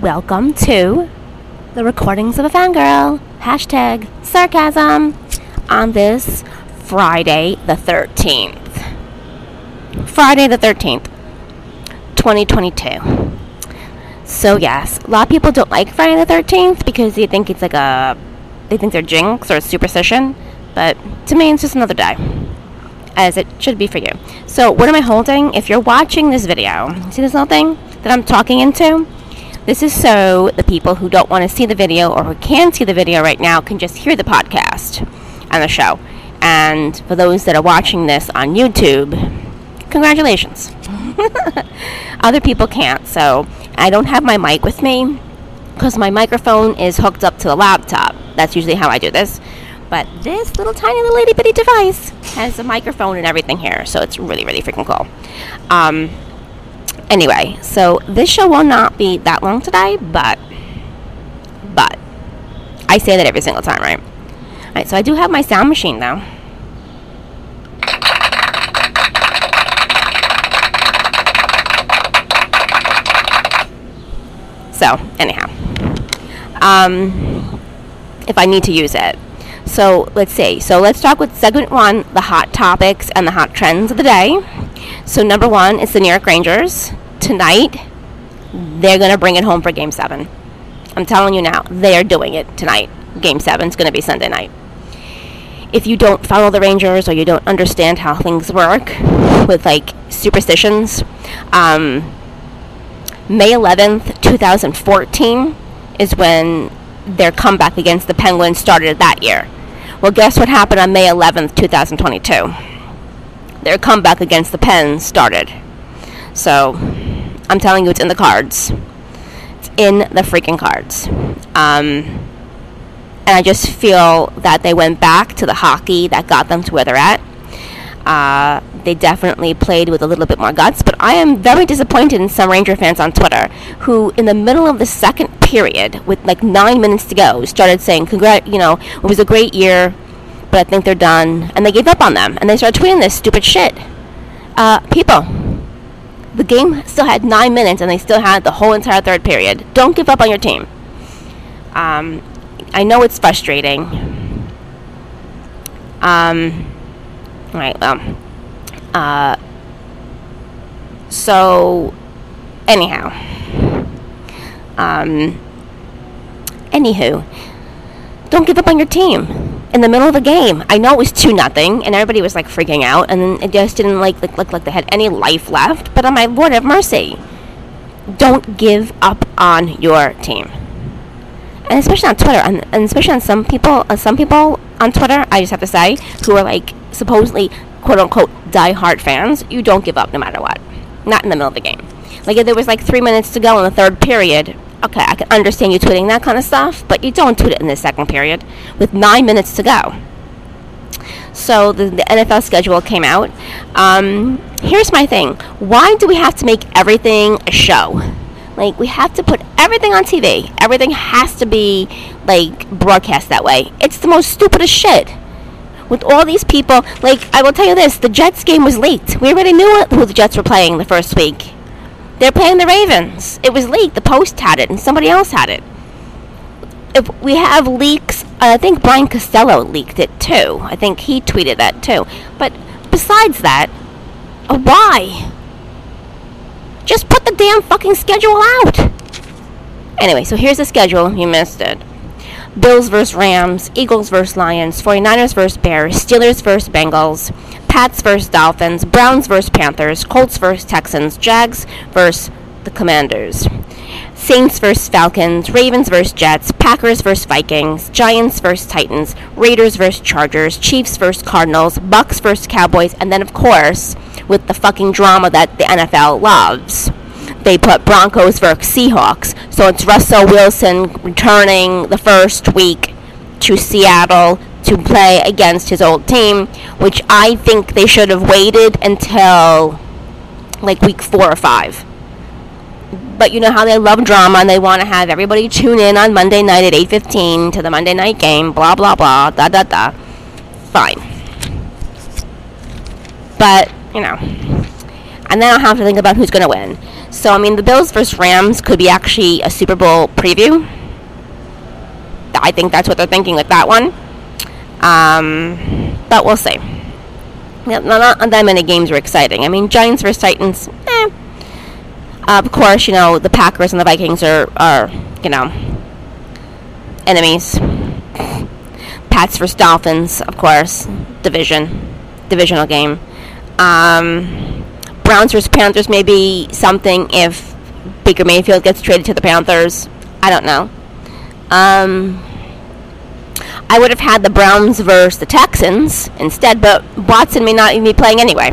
welcome to the recordings of a fangirl. Hashtag sarcasm on this Friday the 13th. Friday the 13th, 2022. So, yes, a lot of people don't like Friday the 13th because they think it's like a. They think they're jinx or superstition. But to me, it's just another day. As it should be for you. So, what am I holding? If you're watching this video, see this little thing that I'm talking into? This is so the people who don't want to see the video or who can see the video right now can just hear the podcast and the show. And for those that are watching this on YouTube, congratulations. Other people can't, so I don't have my mic with me because my microphone is hooked up to the laptop. That's usually how I do this. But this little tiny little itty bitty device has a microphone and everything here, so it's really, really freaking cool. Um, Anyway, so this show will not be that long today, but but I say that every single time, right? All right, so I do have my sound machine though. So, anyhow, um, if I need to use it. So, let's see. So, let's talk with segment one the hot topics and the hot trends of the day. So, number one is the New York Rangers. Tonight, they're going to bring it home for game seven. I'm telling you now, they are doing it tonight. Game seven is going to be Sunday night. If you don't follow the Rangers or you don't understand how things work with like superstitions, um, May 11th, 2014 is when their comeback against the Penguins started that year. Well, guess what happened on May 11th, 2022? Their comeback against the Pens started. So, I'm telling you, it's in the cards. It's in the freaking cards. Um, and I just feel that they went back to the hockey that got them to where they're at. Uh, they definitely played with a little bit more guts, but I am very disappointed in some Ranger fans on Twitter who, in the middle of the second period, with like nine minutes to go, started saying, "Congrat, you know, it was a great year, but I think they're done," and they gave up on them, and they started tweeting this stupid shit. Uh, people, the game still had nine minutes, and they still had the whole entire third period. Don't give up on your team. Um, I know it's frustrating. Um, all right, well, uh, so anyhow, um, anywho, don't give up on your team in the middle of the game. I know it was two nothing, and everybody was like freaking out, and it just didn't like look, look like they had any life left. But on my Lord have mercy, don't give up on your team and especially on Twitter, and, and especially on some people, uh, some people on Twitter, I just have to say, who are like supposedly quote unquote die-hard fans, you don't give up no matter what. Not in the middle of the game. Like if there was like three minutes to go in the third period, okay, I can understand you tweeting that kind of stuff, but you don't tweet it in the second period with nine minutes to go. So the, the NFL schedule came out. Um, here's my thing: Why do we have to make everything a show? Like we have to put everything on TV. Everything has to be like broadcast that way. It's the most stupidest shit. With all these people, like I will tell you this, the Jets game was leaked. We already knew who the Jets were playing the first week. They're playing the Ravens. It was leaked. The Post had it, and somebody else had it. If we have leaks, I think Brian Costello leaked it too. I think he tweeted that too. But besides that, uh, why? Just put the damn fucking schedule out. Anyway, so here's the schedule. You missed it. Bills versus Rams, Eagles versus Lions, 49ers versus Bears, Steelers versus Bengals, Pats vs. Dolphins, Browns vs. Panthers, Colts vs. Texans, Jags vs. the Commanders, Saints vs. Falcons, Ravens vs. Jets, Packers vs. Vikings, Giants vs. Titans, Raiders vs. Chargers, Chiefs vs. Cardinals, Bucs vs. Cowboys, and then, of course, with the fucking drama that the NFL loves. They put Broncos versus Seahawks. So it's Russell Wilson returning the first week to Seattle to play against his old team, which I think they should have waited until like week four or five. But you know how they love drama and they want to have everybody tune in on Monday night at 8:15 to the Monday night game, blah blah blah, da da da. Fine. But you know. And then I'll have to think about who's going to win. So, I mean, the Bills versus Rams could be actually a Super Bowl preview. I think that's what they're thinking with that one. Um, but we'll see. Not, not that many games were exciting. I mean, Giants versus Titans, eh. Uh, of course, you know, the Packers and the Vikings are, are you know, enemies. Pats versus Dolphins, of course, division, divisional game. Um, Browns versus Panthers may be something if Baker Mayfield gets traded to the Panthers. I don't know. Um, I would have had the Browns versus the Texans instead, but Watson may not even be playing anyway.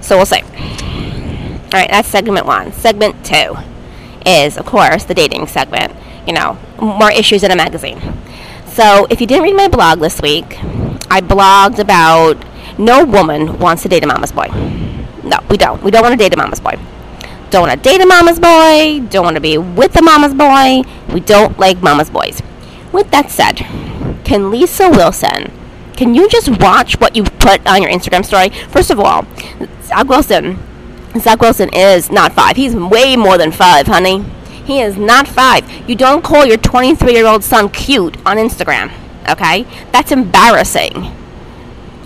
So we'll see. All right, that's segment one. Segment two is, of course, the dating segment. You know, more issues in a magazine. So if you didn't read my blog this week, I blogged about no woman wants to date a mama's boy. No, we don't. We don't want to date a mama's boy. Don't want to date a mama's boy. Don't want to be with a mama's boy. We don't like mama's boys. With that said, can Lisa Wilson, can you just watch what you put on your Instagram story? First of all, Zach Wilson, Zach Wilson is not five. He's way more than five, honey. He is not five. You don't call your 23 year old son cute on Instagram, okay? That's embarrassing.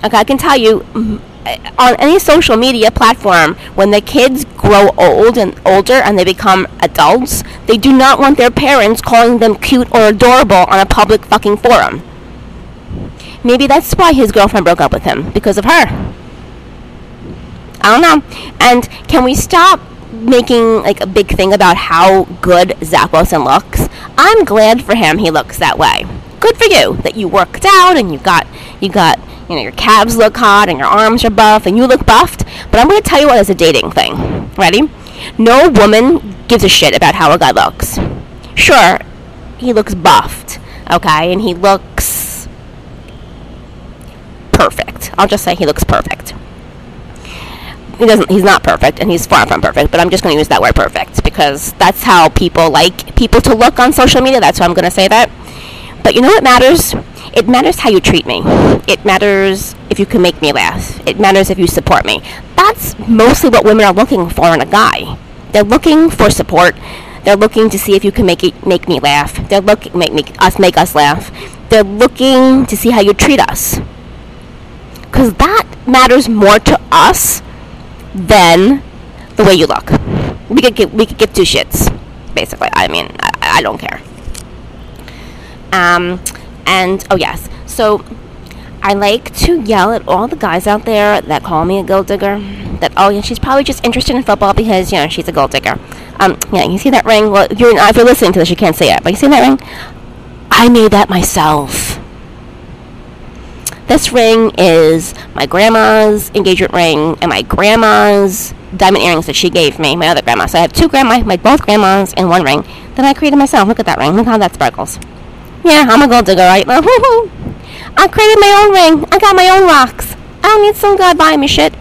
Okay, I can tell you Uh, on any social media platform, when the kids grow old and older and they become adults, they do not want their parents calling them cute or adorable on a public fucking forum. Maybe that's why his girlfriend broke up with him because of her. I don't know. And can we stop making like a big thing about how good Zach Wilson looks? I'm glad for him he looks that way. Good for you that you worked out and you got you got you know your calves look hot and your arms are buff and you look buffed. But I'm going to tell you what is a dating thing. Ready? No woman gives a shit about how a guy looks. Sure, he looks buffed, okay, and he looks perfect. I'll just say he looks perfect. He doesn't he's not perfect and he's far from perfect, but I'm just going to use that word perfect because that's how people like people to look on social media. That's why I'm going to say that. But you know what matters? It matters how you treat me. It matters if you can make me laugh. It matters if you support me. That's mostly what women are looking for in a guy. They're looking for support. They're looking to see if you can make it make me laugh. They're looking make, make us make us laugh. They're looking to see how you treat us. Cuz that matters more to us than the way you look. We could get, we could give two shits, basically. I mean, I, I don't care. Um, and oh yes, so I like to yell at all the guys out there that call me a gold digger. That oh yeah, she's probably just interested in football because you know she's a gold digger. Um, yeah, you see that ring? Well, you're, if you're listening to this, you can't see it, but you see that ring? I made that myself. This ring is my grandma's engagement ring and my grandma's diamond earrings that she gave me, my other grandma. So I have two grandma, my both grandmas, and one ring that I created myself. Look at that ring. Look how that sparkles. Yeah, I'm a gold digger right now. I created my own ring. I got my own rocks. I don't need some guy buying me shit.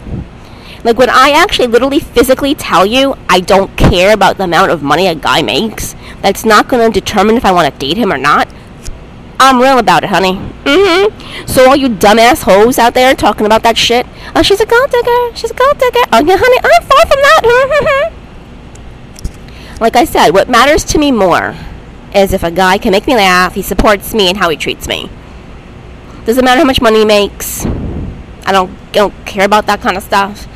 Like when I actually literally physically tell you I don't care about the amount of money a guy makes, that's not to determine if I want to date him or not. I'm real about it, honey. Mm-hmm. So all you dumbass hoes out there talking about that shit. Oh, she's a gold digger. She's a gold digger. Oh, yeah, honey, I'm far from that. like I said, what matters to me more is if a guy can make me laugh, he supports me, and how he treats me. Doesn't matter how much money he makes. I don't, I don't care about that kind of stuff.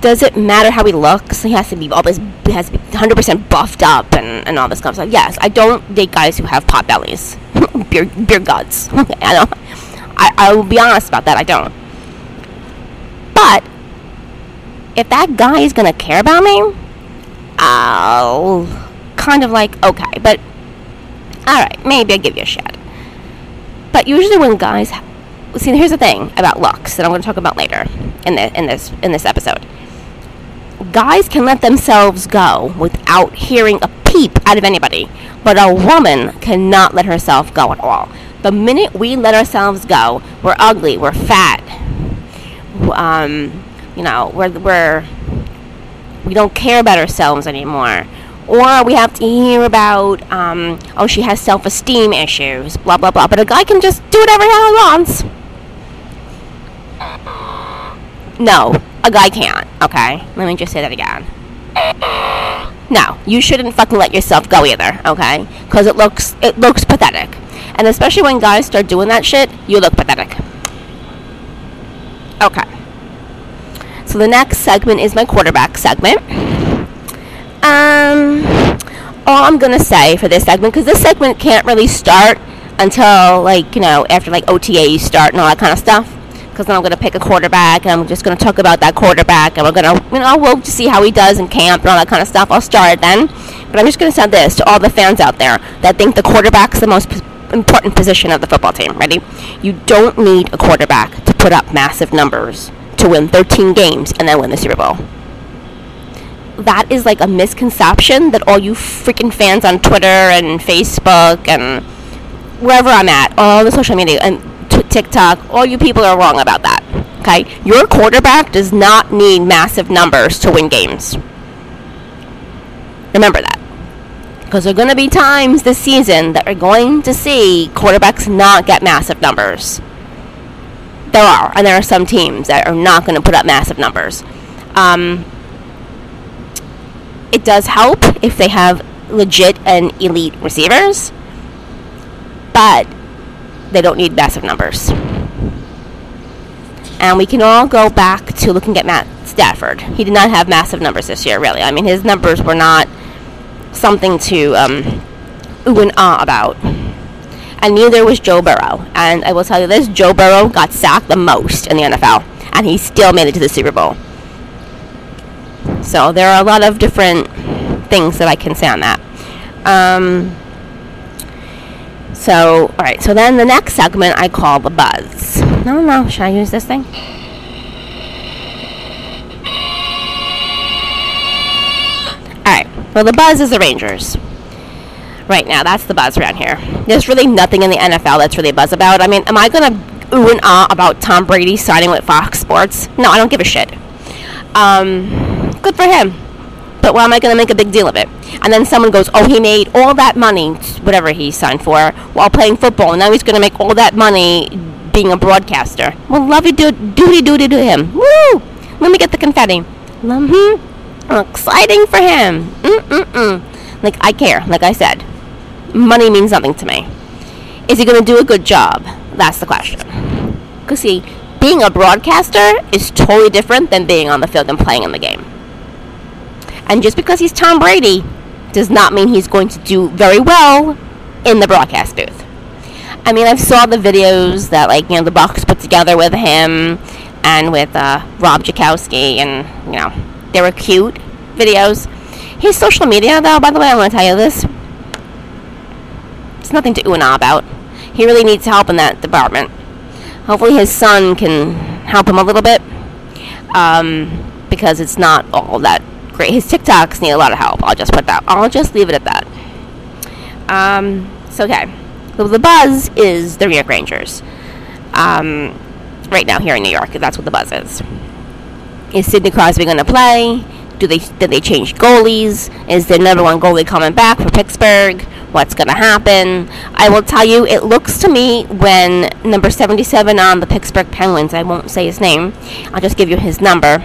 Does it matter how he looks? He has to be always has to be 100% buffed up and, and all this kind of stuff. Yes, I don't date guys who have pot bellies, beer beer guts. I don't. I I will be honest about that. I don't. But if that guy is gonna care about me, I'll kind of like okay, but all right, maybe I give you a shot. But usually when guys see, here's the thing about looks that I'm going to talk about later in the, in this in this episode. Guys can let themselves go without hearing a peep out of anybody, but a woman cannot let herself go at all. The minute we let ourselves go, we're ugly, we're fat, um, you know, we're we're we don't care about ourselves anymore or we have to hear about, um, oh, she has self esteem issues, blah, blah, blah. But a guy can just do whatever he wants. No, a guy can't, okay? Let me just say that again. No, you shouldn't fucking let yourself go either, okay? Because it looks it looks pathetic, and especially when guys start doing that shit, you look pathetic. Okay. So the next segment is my quarterback segment. Um, all I'm gonna say for this segment, because this segment can't really start until like you know after like OTAs start and all that kind of stuff. Because then I'm gonna pick a quarterback and I'm just gonna talk about that quarterback and we're gonna you know we'll just see how he does in camp and all that kind of stuff. I'll start then. But I'm just gonna say this to all the fans out there that think the quarterback's the most important position of the football team. Ready? You don't need a quarterback to put up massive numbers to win 13 games and then win the Super Bowl that is like a misconception that all you freaking fans on Twitter and Facebook and wherever I'm at, all the social media and t- TikTok, all you people are wrong about that. Okay? Your quarterback does not need massive numbers to win games. Remember that. Because there are going to be times this season that we're going to see quarterbacks not get massive numbers. There are, and there are some teams that are not going to put up massive numbers. Um, it does help if they have legit and elite receivers, but they don't need massive numbers. And we can all go back to looking at Matt Stafford. He did not have massive numbers this year, really. I mean, his numbers were not something to um, ooh and ah about. And neither was Joe Burrow. And I will tell you this Joe Burrow got sacked the most in the NFL, and he still made it to the Super Bowl. So there are a lot of different things that I can say on that. Um, so, all right. So then the next segment I call the buzz. No, no. Should I use this thing? All right. Well, the buzz is the Rangers. Right now, that's the buzz around here. There's really nothing in the NFL that's really a buzz about. I mean, am I gonna ooh and ah about Tom Brady signing with Fox Sports? No, I don't give a shit. Um, good for him. But why am I going to make a big deal of it? And then someone goes, oh, he made all that money, whatever he signed for, while playing football. And now he's going to make all that money being a broadcaster. Well, love you, do- duty, duty to him. Woo! Let me get the confetti. Mm-hmm. Exciting for him. Mm-mm-mm. Like, I care, like I said. Money means nothing to me. Is he going to do a good job? That's the question. Because, see, being a broadcaster is totally different than being on the field and playing in the game. And just because he's Tom Brady does not mean he's going to do very well in the broadcast booth. I mean, I've saw the videos that like you know the Bucs put together with him and with uh, Rob Gronkowski, and you know they were cute videos. His social media, though, by the way, I want to tell you this. It's nothing to ooh and ah about. He really needs help in that department. Hopefully, his son can help him a little bit, um, because it's not all that great. His TikToks need a lot of help. I'll just put that. I'll just leave it at that. Um, so okay. So the buzz is the New York Rangers. Um, right now here in New York, that's what the buzz is. Is Sidney Crosby going to play? Do they did they change goalies? Is the number one goalie coming back for Pittsburgh? What's going to happen? I will tell you, it looks to me when number 77 on the Pittsburgh Penguins, I won't say his name, I'll just give you his number,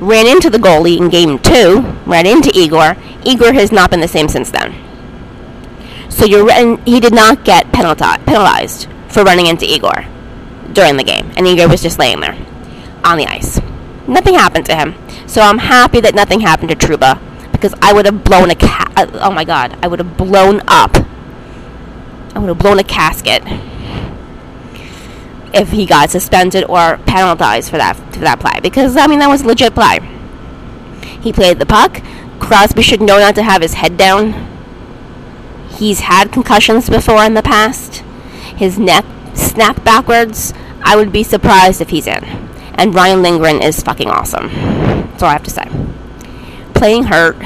ran into the goalie in game two, ran into Igor. Igor has not been the same since then. So you're and he did not get penalized for running into Igor during the game, and Igor was just laying there on the ice. Nothing happened to him, so I'm happy that nothing happened to Trouba because I would have blown a ca- uh, oh my god, I would have blown up. I would have blown a casket if he got suspended or penalized for that for that play because I mean that was a legit play. He played the puck. Crosby should know not to have his head down. He's had concussions before in the past. His neck snapped backwards. I would be surprised if he's in. And Ryan Lindgren is fucking awesome. That's all I have to say. Playing hurt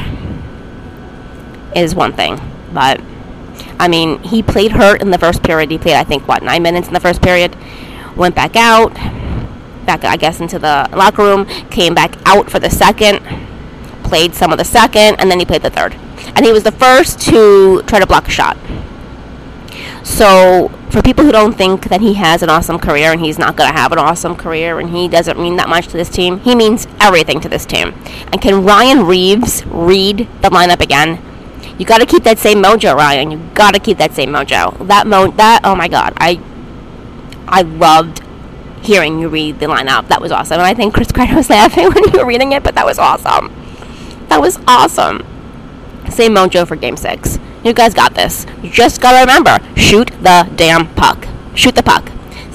is one thing, but I mean, he played hurt in the first period. He played, I think, what, nine minutes in the first period. Went back out, back, I guess, into the locker room. Came back out for the second. Played some of the second, and then he played the third. And he was the first to try to block a shot. So, for people who don't think that he has an awesome career and he's not going to have an awesome career and he doesn't mean that much to this team, he means everything to this team. And can Ryan Reaves read the lineup again? You got to keep that same mojo, Ryan. You got to keep that same mojo. That mo that oh my god, I I loved hearing you read the lineup. That was awesome. And I think Chris Kreider was laughing when you were reading it, but that was awesome. That was awesome. Same mojo for game six. You guys got this. You just gotta remember shoot the damn puck. Shoot the puck.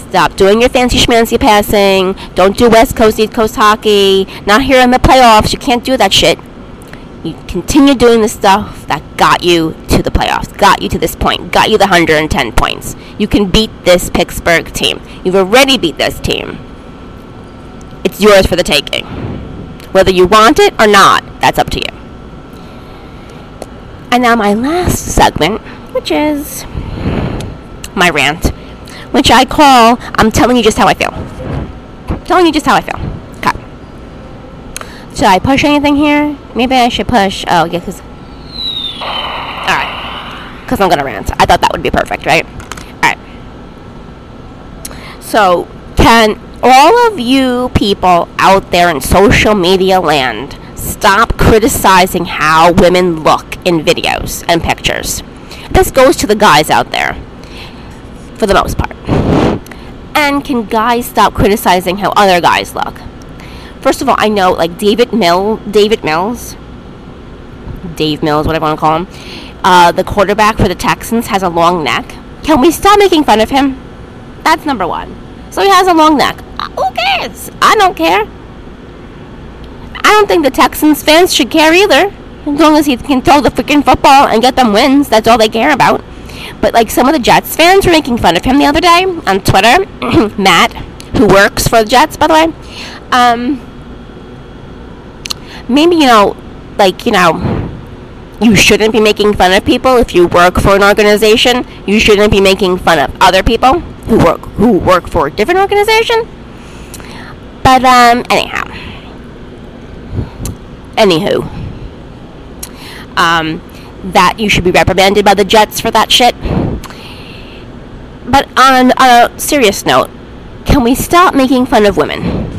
Stop doing your fancy schmancy passing. Don't do West Coast, East Coast hockey. Not here in the playoffs. You can't do that shit. You continue doing the stuff that got you to the playoffs, got you to this point, got you the 110 points. You can beat this Pittsburgh team. You've already beat this team. It's yours for the taking. Whether you want it or not, that's up to you. And now, my last segment, which is my rant, which I call I'm telling you just how I feel. telling you just how I feel. Should I push anything here? Maybe I should push. Oh, yeah, because. Alright. Because I'm going to rant. I thought that would be perfect, right? Alright. So, can all of you people out there in social media land stop criticizing how women look in videos and pictures. This goes to the guys out there, for the most part. And can guys stop criticizing how other guys look? First of all, I know like David Mill, David Mills, Dave Mills, whatever I want to call him, uh, the quarterback for the Texans has a long neck. Can we stop making fun of him? That's number one. So he has a long neck. Uh, who cares? I don't care. I don't think the Texans fans should care either. As long as he can throw the freaking football and get them wins, that's all they care about. But like some of the Jets fans were making fun of him the other day on Twitter. Matt, who works for the Jets, by the way. Um, maybe you know, like you know, you shouldn't be making fun of people if you work for an organization. You shouldn't be making fun of other people who work who work for a different organization. But um, anyhow, anywho, um, that you should be reprimanded by the Jets for that shit. But on, on a serious note, can we stop making fun of women?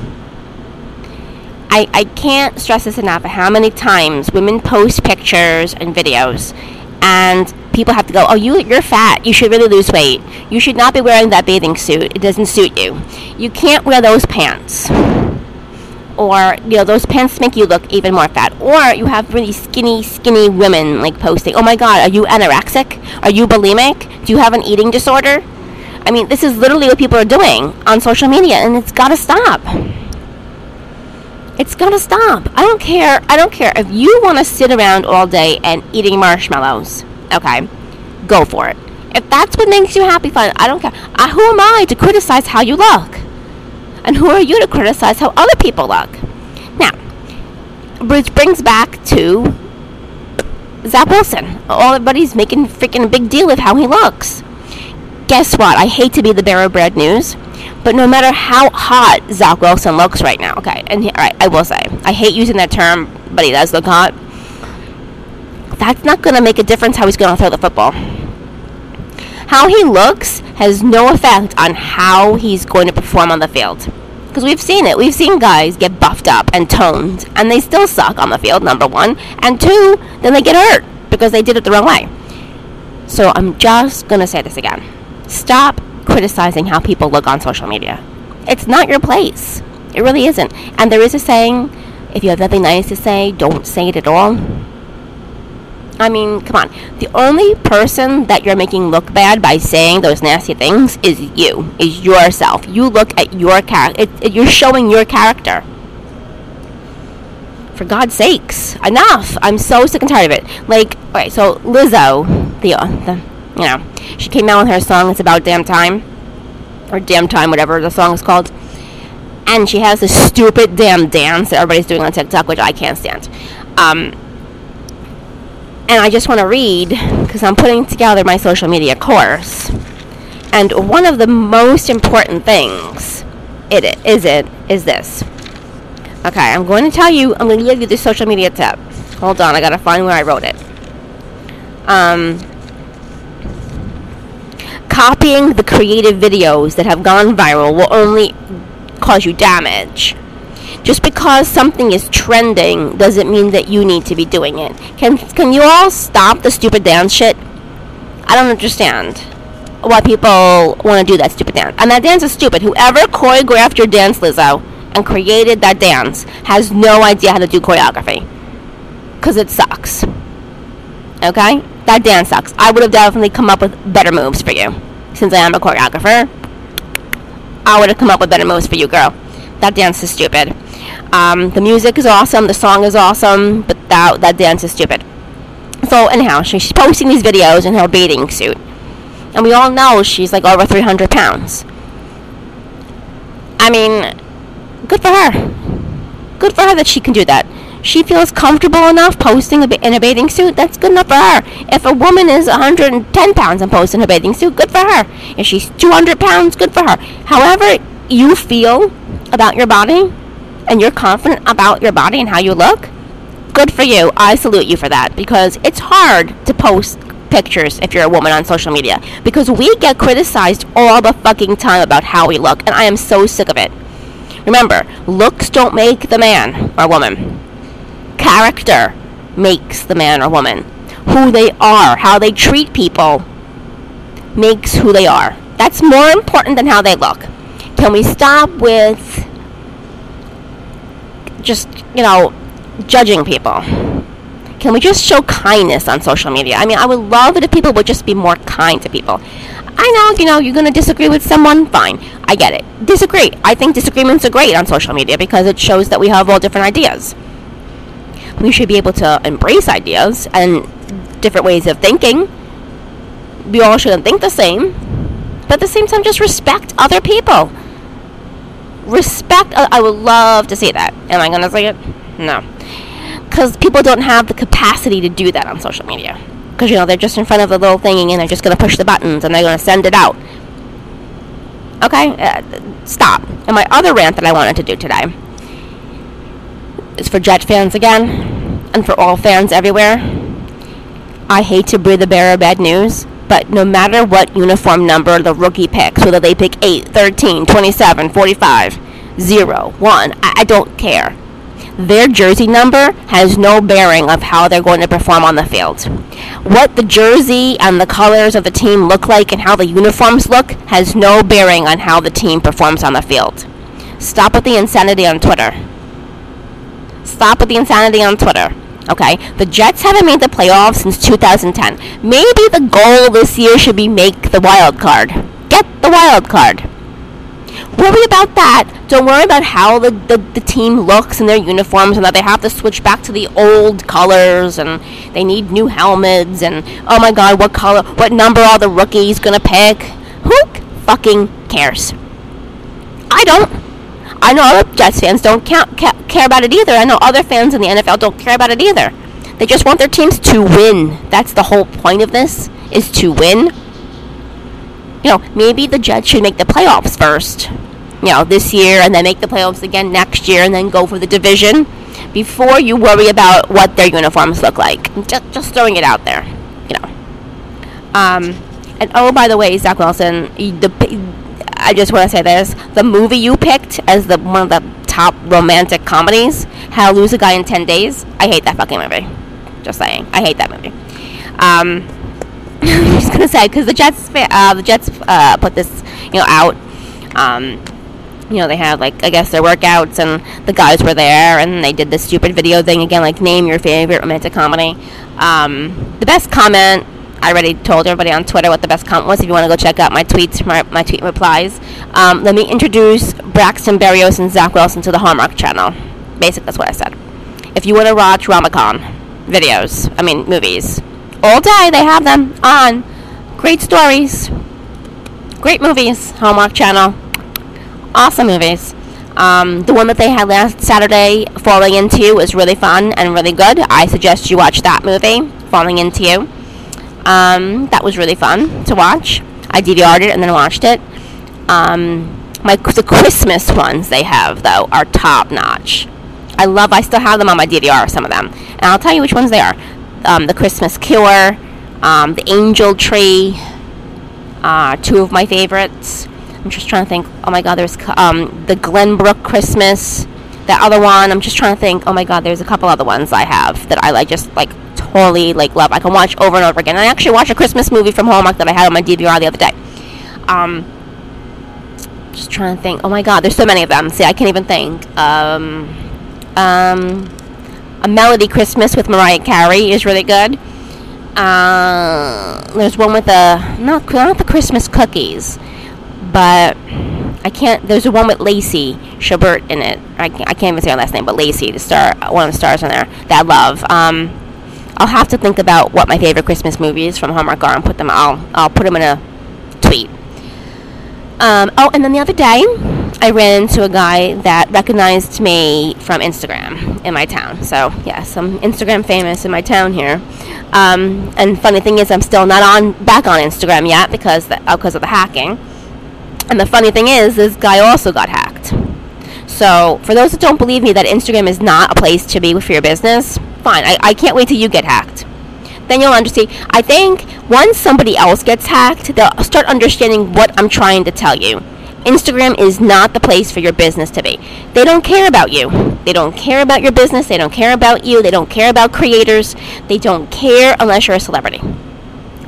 I, I can't stress this enough how many times women post pictures and videos and people have to go, oh, you, you're fat. You should really lose weight. You should not be wearing that bathing suit. It doesn't suit you. You can't wear those pants or you know those pants make you look even more fat or you have really skinny skinny women like posting oh my god are you anorexic are you bulimic do you have an eating disorder i mean this is literally what people are doing on social media and it's got to stop it's to stop i don't care i don't care if you want to sit around all day and eating marshmallows okay go for it if that's what makes you happy fine i don't care uh, who am i to criticize how you look and who are you to criticize how other people look? Now, which brings back to Zach Wilson. All everybody's making freaking a big deal of how he looks. Guess what? I hate to be the bearer of news, but no matter how hot Zach Wilson looks right now, okay, and he, all right, I will say, I hate using that term, but he does look hot. That's not going to make a difference how he's going to throw the football. How he looks has no effect on how he's going to perform on the field. Because we've seen it. We've seen guys get buffed up and toned, and they still suck on the field, number one. And two, then they get hurt because they did it the wrong way. So I'm just going to say this again. Stop criticizing how people look on social media. It's not your place. It really isn't. And there is a saying if you have nothing nice to say, don't say it at all. I mean, come on. The only person that you're making look bad by saying those nasty things is you, is yourself. You look at your character. You're showing your character. For God's sakes, enough! I'm so sick and tired of it. Like, all right, so Lizzo, the, the you know, she came out with her song. It's about damn time, or damn time, whatever the song is called. And she has this stupid damn dance that everybody's doing on TikTok, which I can't stand. Um, and I just want to read because I'm putting together my social media course. And one of the most important things it is it is this. Okay, I'm going to tell you. I'm going to give you the social media tip. Hold on, I gotta find where I wrote it. Um, copying the creative videos that have gone viral will only cause you damage. Just because something is trending doesn't mean that you need to be doing it. Can can you all stop the stupid dance shit? I don't understand why people want to do that stupid dance. And that dance is stupid. Whoever choreographed your dance, Lizzo, and created that dance has no idea how to do choreography. Because it sucks. Okay? That dance sucks. I would have definitely come up with better moves for you. Since I am a choreographer, I would have come up with better moves for you, girl. That dance is stupid. Um, the music is awesome, the song is awesome, but that, that dance is stupid. So, anyhow, she's posting these videos in her bathing suit. And we all know she's like over 300 pounds. I mean, good for her. Good for her that she can do that. She feels comfortable enough posting a in a bathing suit. That's good enough for her. If a woman is 110 pounds and posts in a bathing suit, good for her. If she's 200 pounds, good for her. However you feel about your body, and you're confident about your body and how you look, good for you. I salute you for that because it's hard to post pictures if you're a woman on social media because we get criticized all the fucking time about how we look, and I am so sick of it. Remember, looks don't make the man or woman. Character makes the man or woman. Who they are, how they treat people, makes who they are. That's more important than how they look. Can we stop with just, you know, judging people? Can we just show kindness on social media? I mean, I would love it if people would just be more kind to people. I know, you know, you're going to disagree with someone, fine. I get it. Disagree. I think disagreements are great on social media because it shows that we have all different ideas. We should be able to embrace ideas and different ways of thinking. We all shouldn't think the same, but at the same time, just respect other people. Respect, uh, I would love to say that. Am I going to say it? No because people don't have the capacity to do that on social media. Because, you know, they're just in front of the little thing and they're just going to push the buttons and they're going to send it out. Okay? Uh, stop. And my other rant that I wanted to do today is for Jet fans again and for all fans everywhere. I hate to be the bearer of bad news, but no matter what uniform number the rookie picks, whether they pick 8, 13, 27, 45, 0, 1, I, I don't care their jersey number has no bearing of how they're going to perform on the field. What the jersey and the colors of the team look like and how the uniforms look has no bearing on how the team performs on the field. Stop with the insanity on Twitter. Stop with the insanity on Twitter. Okay, the Jets haven't made the playoffs since 2010. Maybe the goal this year should be make the wild card. Get the wild card worry about that. Don't worry about how the, the, the team looks in their uniforms and that they have to switch back to the old colors and they need new helmets and oh my god, what color, what number are the rookies gonna pick? Who fucking cares? I don't. I know other Jets fans don't ca- care about it either. I know other fans in the NFL don't care about it either. They just want their teams to win. That's the whole point of this, is to win. You know, maybe the Jets should make the playoffs first you know, this year and then make the playoffs again next year and then go for the division before you worry about what their uniforms look like. Just, just throwing it out there, you know. Um, and oh, by the way, Zach Wilson, the I just want to say this: the movie you picked as the one of the top romantic comedies, How to Lose a Guy in Ten Days. I hate that fucking movie. Just saying, I hate that movie. Um, I'm just gonna say because the Jets, uh, the Jets uh, put this, you know, out. Um, you know, they had like I guess their workouts and the guys were there and they did this stupid video thing again, like name your favorite romantic comedy. Um, the best comment I already told everybody on Twitter what the best comment was. If you want to go check out my tweets, my, my tweet replies, um, let me introduce Braxton Berrios and Zach Wilson to the Hallmark Channel. Basically, that's what I said. If you want to watch Romacon videos, I mean movies, all day they have them on. Great stories, great movies, Hallmark Channel awesome movies. Um, the one that they had last Saturday, Falling Into was really fun and really good. I suggest you watch that movie, Falling Into. Um, that was really fun to watch. I DVR'd it and then watched it. Um, my the Christmas ones they have though are top notch. I love. I still have them on my DVR. Some of them, and I'll tell you which ones they are. Um, the Christmas Cure, um, the Angel Tree, uh, two of my favorites. I'm just trying to think. Oh my God, there's um, the Glenbrook Christmas. That other one. I'm just trying to think. Oh my God, there's a couple other ones I have that I like. Just like totally like love. I can watch over and over again. I actually watched a Christmas movie from Hallmark that I had on my DVR the other day. Um, just trying to think. Oh my God, there's so many of them. See, I can't even think. Um, um, a Melody Christmas with Mariah Carey is really good. Uh, there's one with the not not the Christmas cookies, but I can't. There's a one with Lacey Chabert in it. I can't, I can't even say her last name, but Lacey, the star, one of the stars in there that I love. Um, I'll have to think about what my favorite Christmas movies from Hallmark are and put them. I'll I'll put them in a tweet. Um, oh, and then the other day, I ran into a guy that recognized me from Instagram in my town. So, yes, I'm Instagram famous in my town here. Um, and funny thing is, I'm still not on back on Instagram yet because the, uh, because of the hacking. And the funny thing is, this guy also got hacked. So, for those that don't believe me that Instagram is not a place to be for your business, fine. I, I can't wait till you get hacked then you'll understand. I think once somebody else gets hacked, they'll start understanding what I'm trying to tell you. Instagram is not the place for your business to be. They don't care about you. They don't care about your business. They don't care about you. They don't care about creators. They don't care unless you're a celebrity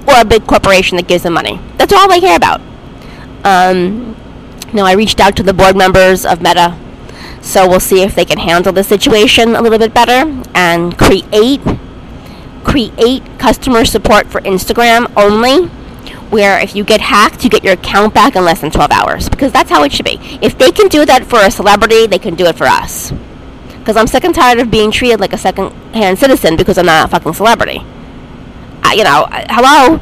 or a big corporation that gives them money. That's all they care about. Um, I reached out to the board members of Meta, so we'll see if they can handle the situation a little bit better and create create customer support for Instagram only where if you get hacked, you get your account back in less than 12 hours. Because that's how it should be. If they can do that for a celebrity, they can do it for us. Because I'm sick and tired of being treated like a second hand citizen because I'm not a fucking celebrity. I, you know, hello?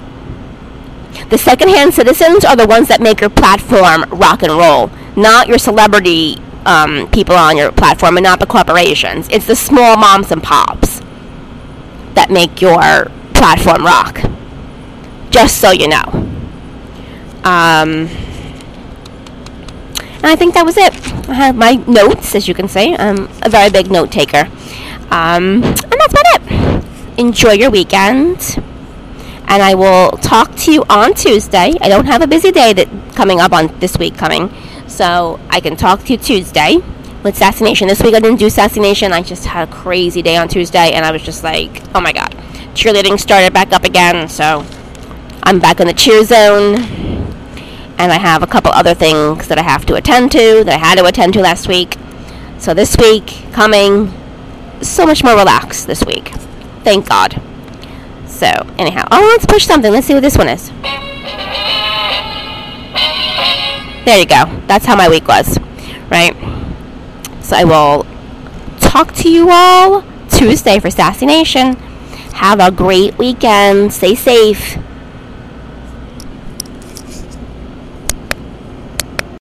The second hand citizens are the ones that make your platform rock and roll, not your celebrity um, people on your platform and not the corporations. It's the small moms and pops that make your platform rock just so you know. Um, and I think that was it. I have my notes, as you can see. I'm a very big note taker. Um, and that's about it. Enjoy your weekend. And I will talk to you on Tuesday. I don't have a busy day that coming up on this week coming. So I can talk to you Tuesday with Sassy Nation. This week I didn't do Sassy Nation. I just had a crazy day on Tuesday and I was just like, oh my god. Cheerleading started back up again, so I'm back in the cheer zone, and I have a couple other things that I have to attend to that I had to attend to last week. So this week coming, so much more relaxed this week. Thank God. So anyhow, oh let's push something. Let's see what this one is. There you go. That's how my week was, right? So I will talk to you all Tuesday for Sassy Nation. Have a great weekend. Stay safe.